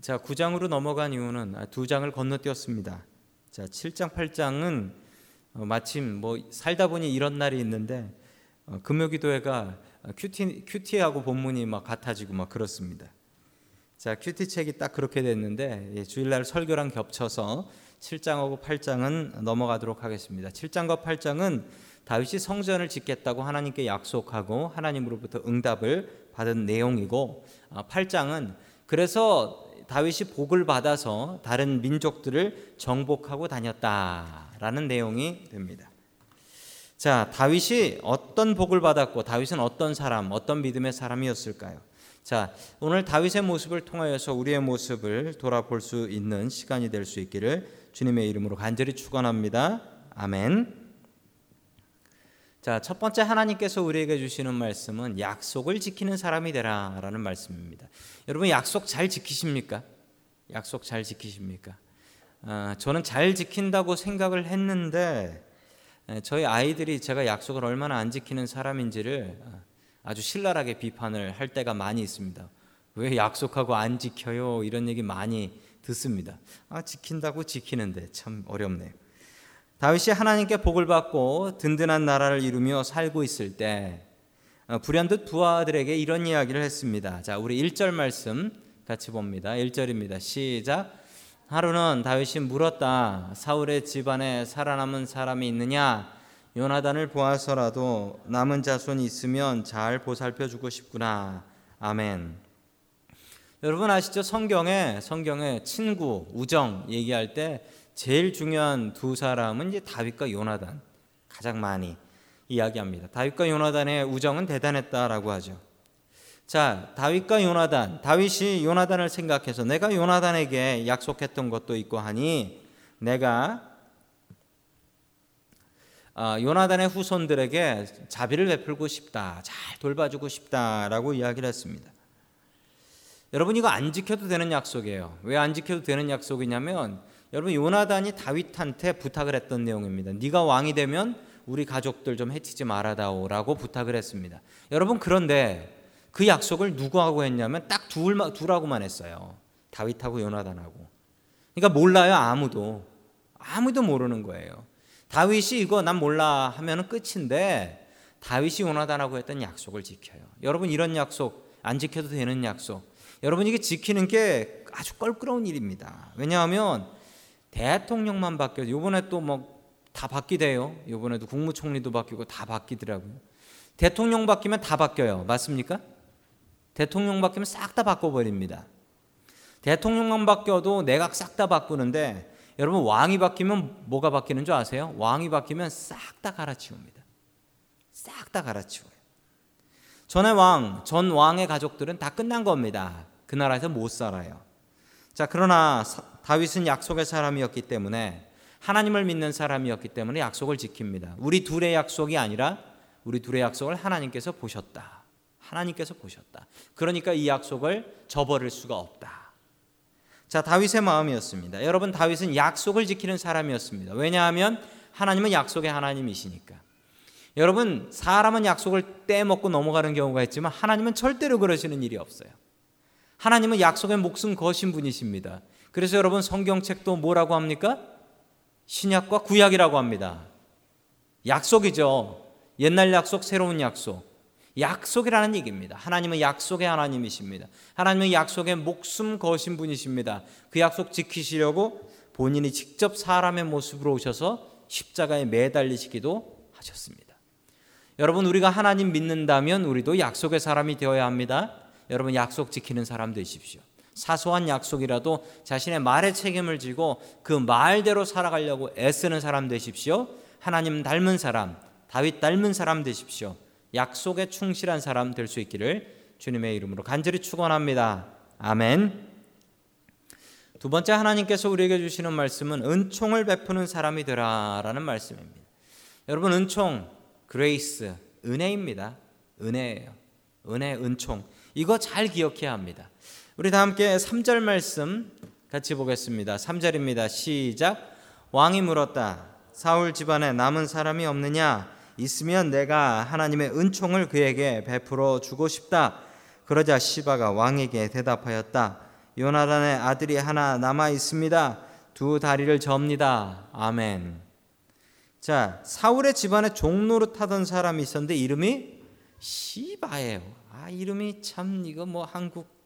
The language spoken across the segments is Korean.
자, 9장으로 넘어간 이유는 아, 두 장을 건너뛰었습니다. 자, 7장, 8장은 어, 마침 뭐 살다 보니 이런 날이 있는데 어, 금요기도회가 큐티 큐티하고 본문이 막 같아지고 막 그렇습니다. 자, 큐티 책이 딱 그렇게 됐는데 예, 주일날 설교랑 겹쳐서 7장하고 8장은 넘어가도록 하겠습니다. 7장과 8장은 다윗이 성전을 짓겠다고 하나님께 약속하고 하나님으로부터 응답을 받은 내용이고 8장은 아, 그래서 다윗이 복을 받아서 다른 민족들을 정복하고 다녔다라는 내용이 됩니다. 자, 다윗이 어떤 복을 받았고 다윗은 어떤 사람, 어떤 믿음의 사람이었을까요? 자, 오늘 다윗의 모습을 통하여서 우리의 모습을 돌아볼 수 있는 시간이 될 수 있기를 주님의 이름으로 간절히 축원합니다. 아멘. 자, 첫 번째 하나님께서 우리에게 주시는 말씀은 약속을 지키는 사람이 되라라는 말씀입니다. 여러분 약속 잘 지키십니까? 약속 잘 지키십니까? 아, 저는 잘 지킨다고 생각을 했는데 저희 아이들이 제가 약속을 얼마나 안 지키는 사람인지를 아, 아주 신랄하게 비판을 할 때가 많이 있습니다. 왜 약속하고 안 지켜요? 이런 얘기 많이 듣습니다. 아, 지킨다고 지키는데 참 어렵네요. 다윗이 하나님께 복을 받고 든든한 나라를 이루며 살고 있을 때 어, 불현듯 부하들에게 이런 이야기를 했습니다. 자, 우리 1절 말씀 같이 봅니다. 1절입니다. 시작. 하루는 다윗이 물었다. 사울의 집안에 살아남은 사람이 있느냐? 요나단을 보아서라도 남은 자손이 있으면 잘 보살펴 주고 싶구나. 아멘. 여러분 아시죠? 성경에 성경에 친구, 우정 얘기할 때 제일 중요한 두 사람은 이제 다윗과 요나단 가장 많이 이야기합니다. 다윗과 요나단의 우정은 대단했다라고 하죠. 자, 다윗과 요나단, 다윗이 요나단을 생각해서 내가 요나단에게 약속했던 것도 있고 하니 내가 어, 요나단의 후손들에게 자비를 베풀고 싶다, 잘 돌봐주고 싶다라고 이야기를 했습니다. 여러분 이거 안 지켜도 되는 약속이에요. 왜 안 지켜도 되는 약속이냐면 여러분 요나단이 다윗한테 부탁을 했던 내용입니다. 네가 왕이 되면 우리 가족들 좀 해치지 말아다오라고 부탁을 했습니다. 여러분 그런데 그 약속을 누구하고 했냐면 딱 둘, 둘하고만 했어요. 다윗하고 요나단하고. 그러니까 몰라요 아무도. 아무도 모르는 거예요. 다윗이 이거 난 몰라 하면 끝인데 다윗이 요나단하고 했던 약속을 지켜요. 여러분 이런 약속 안 지켜도 되는 약속. 여러분 이게 지키는 게 아주 껄끄러운 일입니다. 왜냐하면 대통령만 바뀌어 요번에 또 뭐 다 바뀌대요. 요번에도 국무총리도 바뀌고 다 바뀌더라고요. 대통령 바뀌면 다 바뀌어요. 맞습니까? 대통령 바뀌면 싹 다 바꿔버립니다. 대통령만 바뀌어도 내각 싹 다 바꾸는데 여러분 왕이 바뀌면 뭐가 바뀌는 줄 아세요? 왕이 바뀌면 싹 다 갈아치웁니다. 싹 다 갈아치워요. 전의 왕, 전 왕의 가족들은 다 끝난 겁니다. 그 나라에서 못 살아요. 자, 그러나 다윗은 약속의 사람이었기 때문에 하나님을 믿는 사람이었기 때문에 약속을 지킵니다. 우리 둘의 약속이 아니라 우리 둘의 약속을 하나님께서 보셨다. 하나님께서 보셨다. 그러니까 이 약속을 저버릴 수가 없다. 자, 다윗의 마음이었습니다. 여러분, 다윗은 약속을 지키는 사람이었습니다. 왜냐하면 하나님은 약속의 하나님이시니까. 여러분, 사람은 약속을 떼먹고 넘어가는 경우가 있지만 하나님은 절대로 그러시는 일이 없어요. 하나님은 약속의 목숨 거신 분이십니다. 그래서 여러분 성경책도 뭐라고 합니까? 신약과 구약이라고 합니다. 약속이죠. 옛날 약속, 새로운 약속. 약속이라는 얘기입니다. 하나님은 약속의 하나님이십니다. 하나님은 약속의 목숨 거신 분이십니다. 그 약속 지키시려고 본인이 직접 사람의 모습으로 오셔서 십자가에 매달리시기도 하셨습니다. 여러분 우리가 하나님 믿는다면 우리도 약속의 사람이 되어야 합니다. 여러분 약속 지키는 사람 되십시오. 사소한 약속이라도 자신의 말에 책임을 지고 그 말대로 살아가려고 애쓰는 사람 되십시오. 하나님 닮은 사람, 다윗 닮은 사람 되십시오. 약속에 충실한 사람 될 수 있기를 주님의 이름으로 간절히 축원합니다. 아멘. 두 번째 하나님께서 우리에게 주시는 말씀은 은총을 베푸는 사람이 되라라는 말씀입니다. 여러분 은총, grace, 은혜입니다. 은혜예요. 은혜, 은총. 이거 잘 기억해야 합니다. 우리 다 함께 3절 말씀 같이 보겠습니다. 3절입니다. 시작. 왕이 물었다. 사울 집안에 남은 사람이 없느냐? 있으면 내가 하나님의 은총을 그에게 베풀어 주고 싶다. 그러자 시바가 왕에게 대답하였다. 요나단의 아들이 하나 남아 있습니다. 두 다리를 접니다. 아멘. 자, 사울의 집안에 종로로 타던 사람이 있었는데 이름이 시바예요. 아, 이름이 참 이거 뭐 한국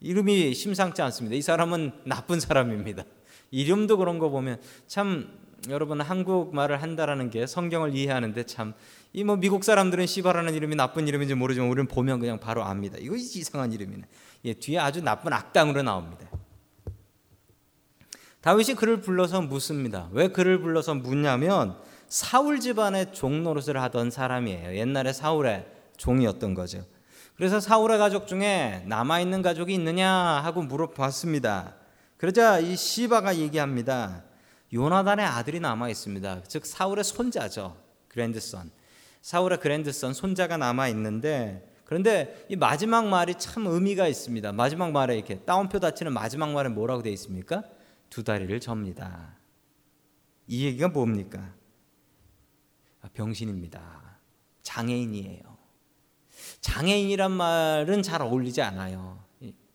이름이 심상치 않습니다. 이 사람은 나쁜 사람입니다. 이름도 그런 거 보면 참 여러분 한국 말을 한다라는 게 성경을 이해하는데 참 이 뭐 미국 사람들은 시바라는 이름이 나쁜 이름인지 모르지만 우리는 보면 그냥 바로 압니다. 이거 이상한 이름이네. 예, 뒤에 아주 나쁜 악당으로 나옵니다. 다윗이 그를 불러서 묻습니다. 왜 그를 불러서 묻냐면 사울 집안의 종 노릇을 하던 사람이에요. 옛날에 사울의 종이었던 거죠. 그래서 사울의 가족 중에 남아 있는 가족이 있느냐 하고 물어봤습니다. 그러자 이 시바가 얘기합니다. 요나단의 아들이 남아 있습니다. 즉 사울의 손자죠. 그랜드선. 사울의 그랜드선 손자가 남아 있는데 그런데 이 마지막 말이 참 의미가 있습니다. 마지막 말에 이렇게 따옴표 닫히는 마지막 말에 뭐라고 되어 있습니까? 두 다리를 접니다. 이 얘기가 뭡니까? 아, 병신입니다. 장애인이에요. 장애인이란 말은 잘 어울리지 않아요.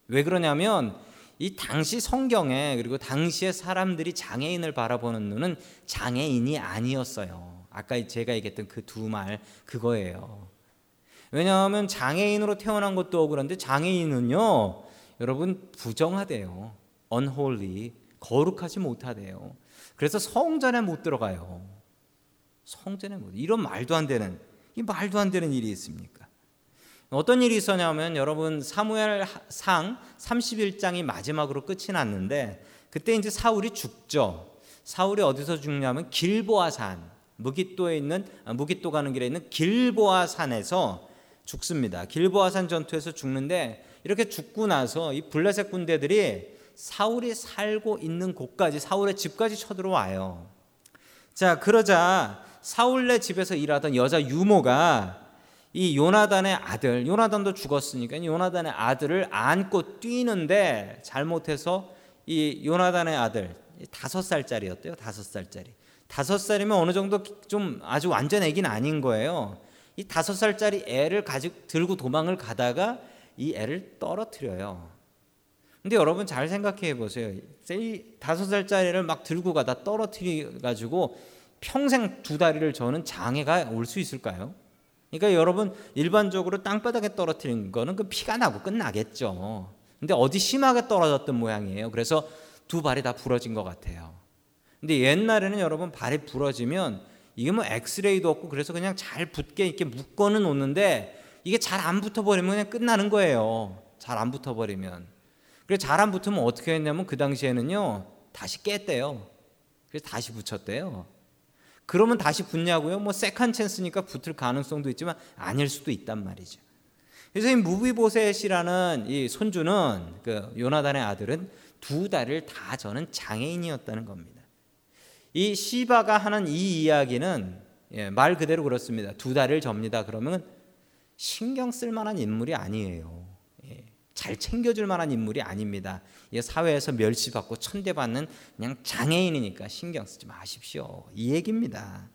왜 그러냐면 이 당시 성경에 그리고 당시의 사람들이 장애인을 바라보는 눈은 장애인이 아니었어요. 아까 제가 얘기했던 그 두 말 그거예요. 왜냐하면 장애인으로 태어난 것도 억울한데 장애인은요, 여러분 부정하대요. unholy, 거룩하지 못하대요. 그래서 성전에 못 들어가요. 성전에 못. 이런 말도 안 되는 이 말도 안 되는 일이 있습니까? 어떤 일이 있었냐면 여러분 사무엘상 31장이 마지막으로 끝이 났는데 그때 이제 사울이 죽죠. 사울이 어디서 죽냐면 길보아산 무기또에 있는 아, 무기또 가는 길에 있는 길보아 산에서 죽습니다. 길보아 산 전투에서 죽는데 이렇게 죽고 나서 이 블레셋 군대들이 사울이 살고 있는 곳까지 사울의 집까지 쳐들어와요. 자 그러자 사울네 집에서 일하던 여자 유모가 이 요나단의 아들, 요나단도 죽었으니까 요나단의 아들을 안고 뛰는데 잘못해서 이 요나단의 아들 다섯 살짜리였대요. 다섯 살짜리. 다섯 살이면 어느 정도 좀 아주 완전 애기는 아닌 거예요. 이 다섯 살짜리 애를 가지고 들고 도망을 가다가 이 애를 떨어뜨려요. 근데 여러분 잘 생각해 보세요. 이 다섯 살짜리를 막 들고 가다 떨어뜨려 가지고 평생 두 다리를 저는 장애가 올 수 있을까요? 그러니까 여러분 일반적으로 땅바닥에 떨어뜨린 거는 그 피가 나고 끝나겠죠. 근데 어디 심하게 떨어졌던 모양이에요. 그래서 두 발이 다 부러진 것 같아요. 근데 옛날에는 여러분 발이 부러지면 이게 뭐 엑스레이도 없고 그래서 그냥 잘 붙게 이렇게 묶어는 놓는데 이게 잘 안 붙어버리면 그냥 끝나는 거예요. 잘 안 붙어버리면. 그래서 잘안 붙으면 어떻게 했냐면 그 당시에는요 다시 깼대요. 그래서 다시 붙였대요. 그러면 다시 붙냐고요? 뭐 second chance니까 붙을 가능성도 있지만 아닐 수도 있단 말이죠. 그래서 이 므비보셋이라는 이 손주는 그 요나단의 아들은 두 다리를 다 저는 장애인이었다는 겁니다. 이 시바가 하는 이 이야기는 예, 말 그대로 그렇습니다. 두 달을 접니다. 그러면 신경 쓸 만한 인물이 아니에요. 예, 잘 챙겨줄 만한 인물이 아닙니다. 예, 사회에서 멸시받고 천대받는 그냥 장애인이니까 신경 쓰지 마십시오. 이 얘기입니다.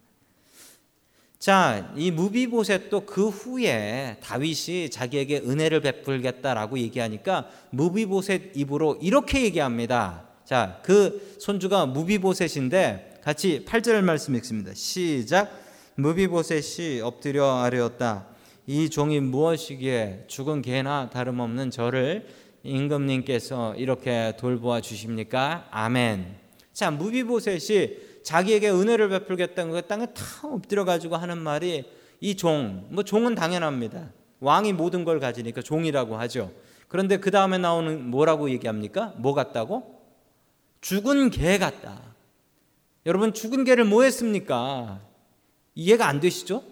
자, 이 무비보셋도 그 후에 다윗이 자기에게 은혜를 베풀겠다라고 얘기하니까 무비보셋 입으로 이렇게 얘기합니다. 자, 그 손주가 무비보셋인데 같이 8절 말씀 읽습니다. 시작. 무비보셋이 엎드려 아뢰었다. 이 종이 무엇이기에 죽은 개나 다름없는 저를 임금님께서 이렇게 돌보아 주십니까? 아멘. 자, 무비보셋이 자기에게 은혜를 베풀겠다는 거 땅에 탁 엎드려 가지고 하는 말이 이 종, 뭐 종은 당연합니다. 왕이 모든 걸 가지니까 종이라고 하죠. 그런데 그 다음에 나오는 뭐라고 얘기합니까? 뭐 같다고? 죽은 개 같다. 여러분 죽은 개를 뭐 했습니까? 이해가 안 되시죠?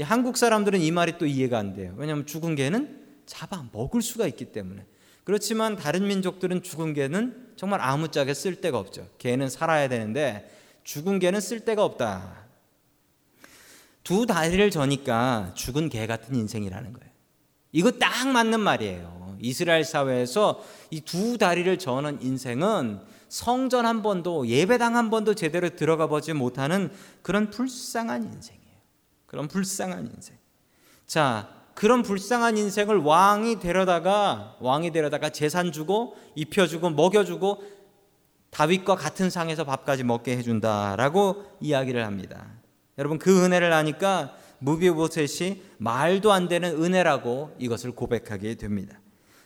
한국 사람들은 이 말이 또 이해가 안 돼요. 왜냐하면 죽은 개는 잡아 먹을 수가 있기 때문에. 그렇지만 다른 민족들은 죽은 개는 정말 아무짝에 쓸 데가 없죠. 개는 살아야 되는데 죽은 개는 쓸 데가 없다. 두 다리를 저니까 죽은 개 같은 인생이라는 거예요. 이거 딱 맞는 말이에요. 이스라엘 사회에서 이 두 다리를 저는 인생은 성전 한 번도 예배당 한 번도 제대로 들어가 보지 못하는 그런 불쌍한 인생이에요. 그런 불쌍한 인생. 자, 그런 불쌍한 인생을 왕이 데려다가 왕이 데려다가 재산 주고 입혀 주고 먹여 주고 다윗과 같은 상에서 밥까지 먹게 해 준다라고 이야기를 합니다. 여러분 그 은혜를 아니까 무비보셋이 말도 안 되는 은혜라고 이것을 고백하게 됩니다.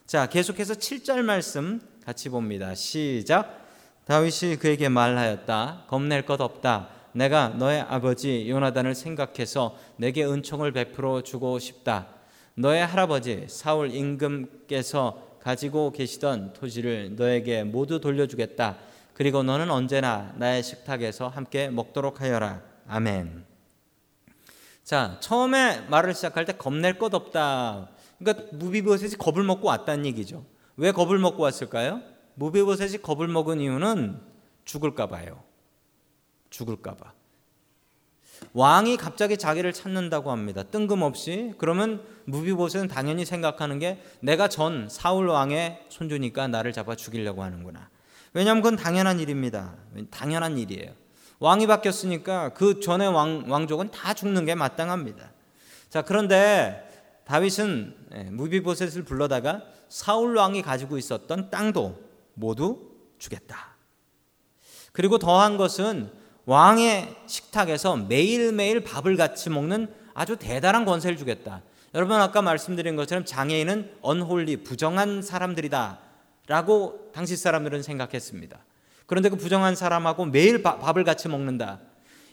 자 계속해서 7절 말씀 같이 봅니다. 시작. 다윗이 그에게 말하였다. 겁낼 것 없다. 내가 너의 아버지 요나단을 생각해서 내게 은총을 베풀어 주고 싶다. 너의 할아버지 사울 임금께서 가지고 계시던 토지를 너에게 모두 돌려주겠다. 그리고 너는 언제나 나의 식탁에서 함께 먹도록 하여라. 아멘. 자, 처음에 말을 시작할 때 겁낼 것 없다. 그러니까 무비보셋이 겁을 먹고 왔다는 얘기죠. 왜 겁을 먹고 왔을까요? 무비보셋이 겁을 먹은 이유는 죽을까 봐요. 죽을까 봐. 왕이 갑자기 자기를 찾는다고 합니다. 뜬금없이. 그러면 무비보셋은 당연히 생각하는 게 내가 전 사울 왕의 손주니까 나를 잡아 죽이려고 하는구나. 왜냐하면 그건 당연한 일입니다. 당연한 일이에요. 왕이 바뀌었으니까 그 전의 왕, 왕족은 다 죽는 게 마땅합니다. 자, 그런데 다윗은 예, 무비보셋을 불러다가 사울 왕이 가지고 있었던 땅도 모두 주겠다. 그리고 더한 것은 왕의 식탁에서 매일매일 밥을 같이 먹는 아주 대단한 권세를 주겠다. 여러분 아까 말씀드린 것처럼 장애인은 언홀리 부정한 사람들이다 라고 당시 사람들은 생각했습니다. 그런데 그 부정한 사람하고 매일 밥을 같이 먹는다.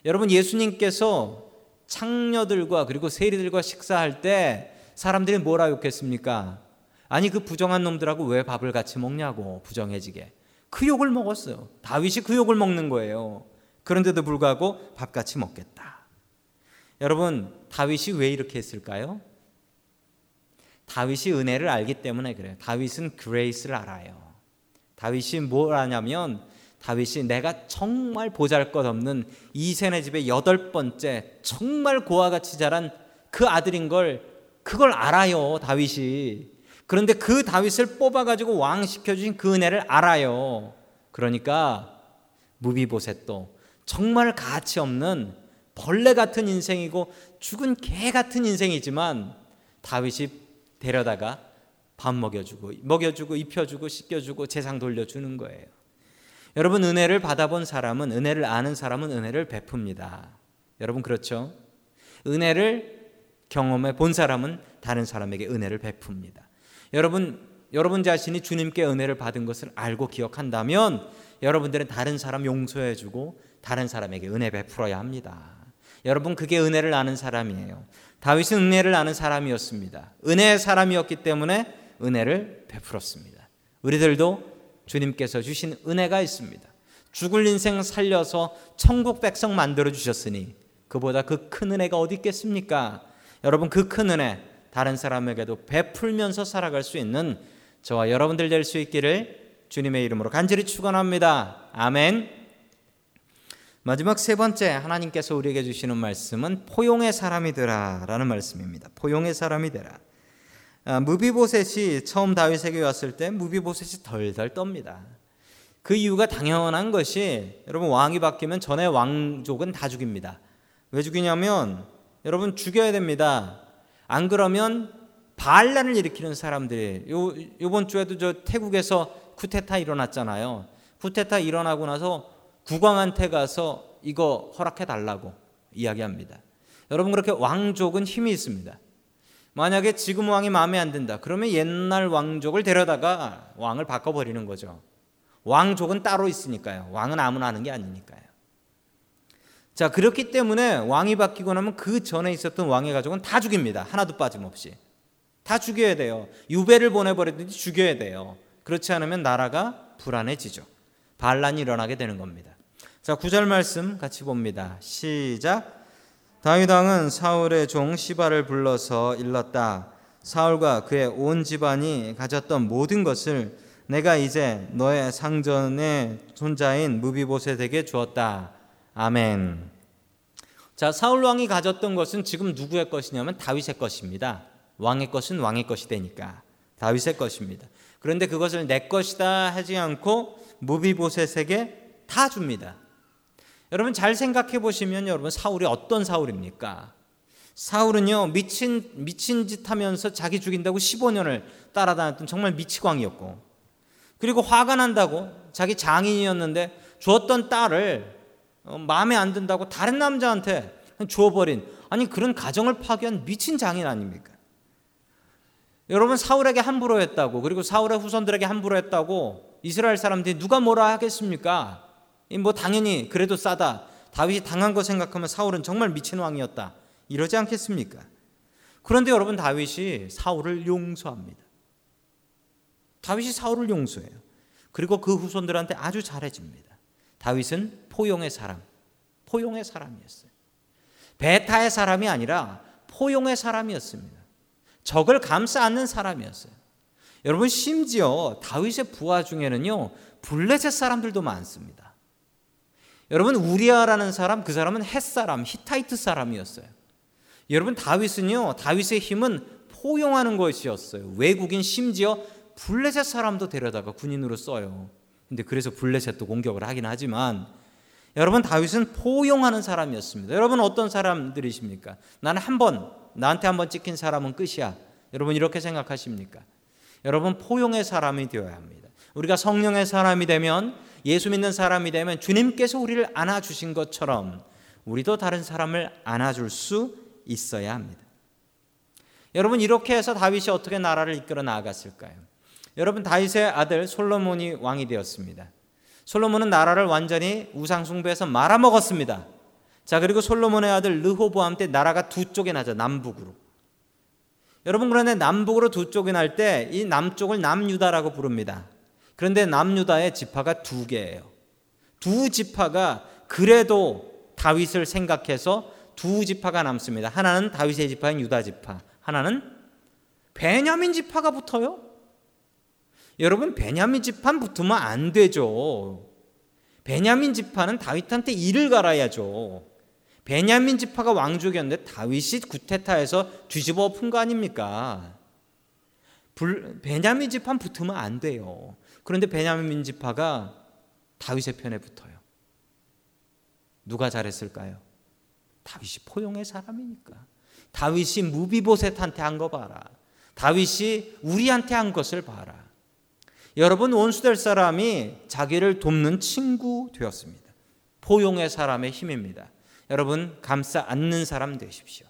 여러분 예수님께서 창녀들과 그리고 세리들과 식사할 때 사람들이 뭐라 욕했습니까? 아니 그 부정한 놈들하고 왜 밥을 같이 먹냐고 부정해지게. 그 욕을 먹었어요. 다윗이 그 욕을 먹는 거예요. 그런데도 불구하고 밥같이 먹겠다. 여러분 다윗이 왜 이렇게 했을까요? 다윗이 은혜를 알기 때문에 그래요. 다윗은 그레이스를 알아요. 다윗이 뭘 아냐면 다윗이 내가 정말 보잘것없는 이세네 집의 여덟 번째 정말 고와 같이 자란 그 아들인 걸 그걸 알아요. 다윗이. 그런데 그 다윗을 뽑아 가지고 왕 시켜 주신 그 은혜를 알아요. 그러니까 무비보셋도 정말 가치 없는 벌레 같은 인생이고 죽은 개 같은 인생이지만 다윗이 데려다가 밥 먹여주고 먹여주고 입혀주고 씻겨주고 재상 돌려주는 거예요. 여러분 은혜를 받아본 사람은 은혜를 아는 사람은 은혜를 베풉니다. 여러분 그렇죠? 은혜를 경험해 본 사람은 다른 사람에게 은혜를 베풉니다. 여러분 여러분 자신이 주님께 은혜를 받은 것을 알고 기억한다면 여러분들은 다른 사람 용서해 주고 다른 사람에게 은혜 베풀어야 합니다. 여러분 그게 은혜를 아는 사람이에요. 다윗은 은혜를 아는 사람이었습니다. 은혜의 사람이었기 때문에 은혜를 베풀었습니다. 우리들도 주님께서 주신 은혜가 있습니다. 죽을 인생 살려서 천국 백성 만들어 주셨으니 그보다 그 큰 은혜가 어디 있겠습니까? 여러분 그 큰 은혜 다른 사람에게도 베풀면서 살아갈 수 있는 저와 여러분들 될 수 있기를 주님의 이름으로 간절히 축원합니다. 아멘. 마지막 세 번째 하나님께서 우리에게 주시는 말씀은 포용의 사람이 되라라는 말씀입니다. 포용의 사람이 되라. 아, 무비보셋이 처음 다윗에게 왔을 때 무비보셋이 덜덜 떱니다. 그 이유가 당연한 것이 여러분 왕이 바뀌면 전에 왕족은 다 죽입니다. 왜 죽이냐면 여러분 죽여야 됩니다. 안 그러면 반란을 일으키는 사람들이 요 요번 주에도 저 태국에서 쿠데타 일어났잖아요. 쿠데타 일어나고 나서 국왕한테 가서 이거 허락해 달라고 이야기합니다. 여러분 그렇게 왕족은 힘이 있습니다. 만약에 지금 왕이 마음에 안 든다. 그러면 옛날 왕족을 데려다가 왕을 바꿔 버리는 거죠. 왕족은 따로 있으니까요. 왕은 아무나 하는 게 아니니까요. 자, 그렇기 때문에 왕이 바뀌고 나면 그 전에 있었던 왕의 가족은 다 죽입니다. 하나도 빠짐없이. 다 죽여야 돼요. 유배를 보내버리든지 죽여야 돼요. 그렇지 않으면 나라가 불안해지죠. 반란이 일어나게 되는 겁니다. 자, 9절 말씀 같이 봅니다. 시작. 다윗 왕은 사울의 종 시바를 불러서 일렀다. 사울과 그의 온 집안이 가졌던 모든 것을 내가 이제 너의 상전의 손자인 무비보셋에게 주었다. 아멘. 자, 사울 왕이 가졌던 것은 지금 누구의 것이냐면 다윗의 것입니다. 왕의 것은 왕의 것이 되니까 다윗의 것입니다. 그런데 그것을 내 것이다 하지 않고 무비보셋에게 다 줍니다. 여러분 잘 생각해 보시면 여러분 사울이 어떤 사울입니까? 사울은요 미친 미친 짓 하면서 자기 죽인다고 15년을 따라다녔던 정말 미치광이었고 그리고 화가 난다고 자기 장인이었는데 주었던 딸을 어, 마음에 안 든다고 다른 남자한테 주어버린 아니 그런 가정을 파괴한 미친 장인 아닙니까? 여러분 사울에게 함부로 했다고 그리고 사울의 후손들에게 함부로 했다고 이스라엘 사람들이 누가 뭐라 하겠습니까? 뭐 당연히 그래도 싸다. 다윗이 당한 거 생각하면 사울은 정말 미친 왕이었다. 이러지 않겠습니까? 그런데 여러분 다윗이 사울을 용서합니다. 다윗이 사울을 용서해요. 그리고 그 후손들한테 아주 잘해줍니다. 다윗은 포용의 사람, 포용의 사람이었어요. 배타의 사람이 아니라 포용의 사람이었습니다. 적을 감싸 안는 사람이었어요. 여러분 심지어 다윗의 부하 중에는요 블레셋 사람들도 많습니다. 여러분 우리아라는 사람 그 사람은 헷 사람 히타이트 사람이었어요. 여러분 다윗은요 다윗의 힘은 포용하는 것이었어요. 외국인 심지어 블레셋 사람도 데려다가 군인으로 써요. 근데 그래서 블레셋도 공격을 하긴 하지만 여러분 다윗은 포용하는 사람이었습니다. 여러분 어떤 사람들이십니까? 나는 한번 나한테 한번 찍힌 사람은 끝이야. 여러분 이렇게 생각하십니까? 여러분 포용의 사람이 되어야 합니다. 우리가 성령의 사람이 되면 예수 믿는 사람이 되면 주님께서 우리를 안아 주신 것처럼 우리도 다른 사람을 안아 줄 수 있어야 합니다. 여러분 이렇게 해서 다윗이 어떻게 나라를 이끌어 나아갔을까요? 여러분 다윗의 아들 솔로몬이 왕이 되었습니다. 솔로몬은 나라를 완전히 우상 숭배해서 말아먹었습니다. 자 그리고 솔로몬의 아들 르호보암 때 나라가 두 쪽에 나죠 남북으로. 여러분 그런데 남북으로 두 쪽이 날 때 이 남쪽을 남유다라고 부릅니다. 그런데 남유다의 지파가 두 개예요. 두 지파가 그래도 다윗을 생각해서 두 지파가 남습니다. 하나는 다윗의 지파인 유다 지파, 하나는 베냐민 지파가 붙어요. 여러분 베냐민 지파 붙으면 안 되죠. 베냐민 지파는 다윗한테 일을 갈아야죠. 베냐민 지파가 왕족이었는데 다윗이 구테타에서 뒤집어 엎은 거 아닙니까? 불, 베냐민 지파 붙으면 안 돼요. 그런데 베냐민 지파가 다윗의 편에 붙어요. 누가 잘했을까요? 다윗이 포용의 사람이니까. 다윗이 무비보셋한테 한 거 봐라. 다윗이 우리한테 한 것을 봐라. 여러분 원수될 사람이 자기를 돕는 친구 되었습니다. 포용의 사람의 힘입니다. 여러분 감싸 안는 사람 되십시오.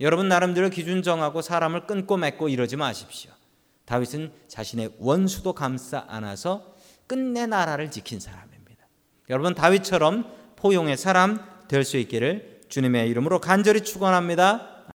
여러분 나름대로 기준 정하고 사람을 끊고 맺고 이러지 마십시오. 다윗은 자신의 원수도 감싸 안아서 끝내 나라를 지킨 사람입니다. 여러분 다윗처럼 포용의 사람 될 수 있기를 주님의 이름으로 간절히 축원합니다.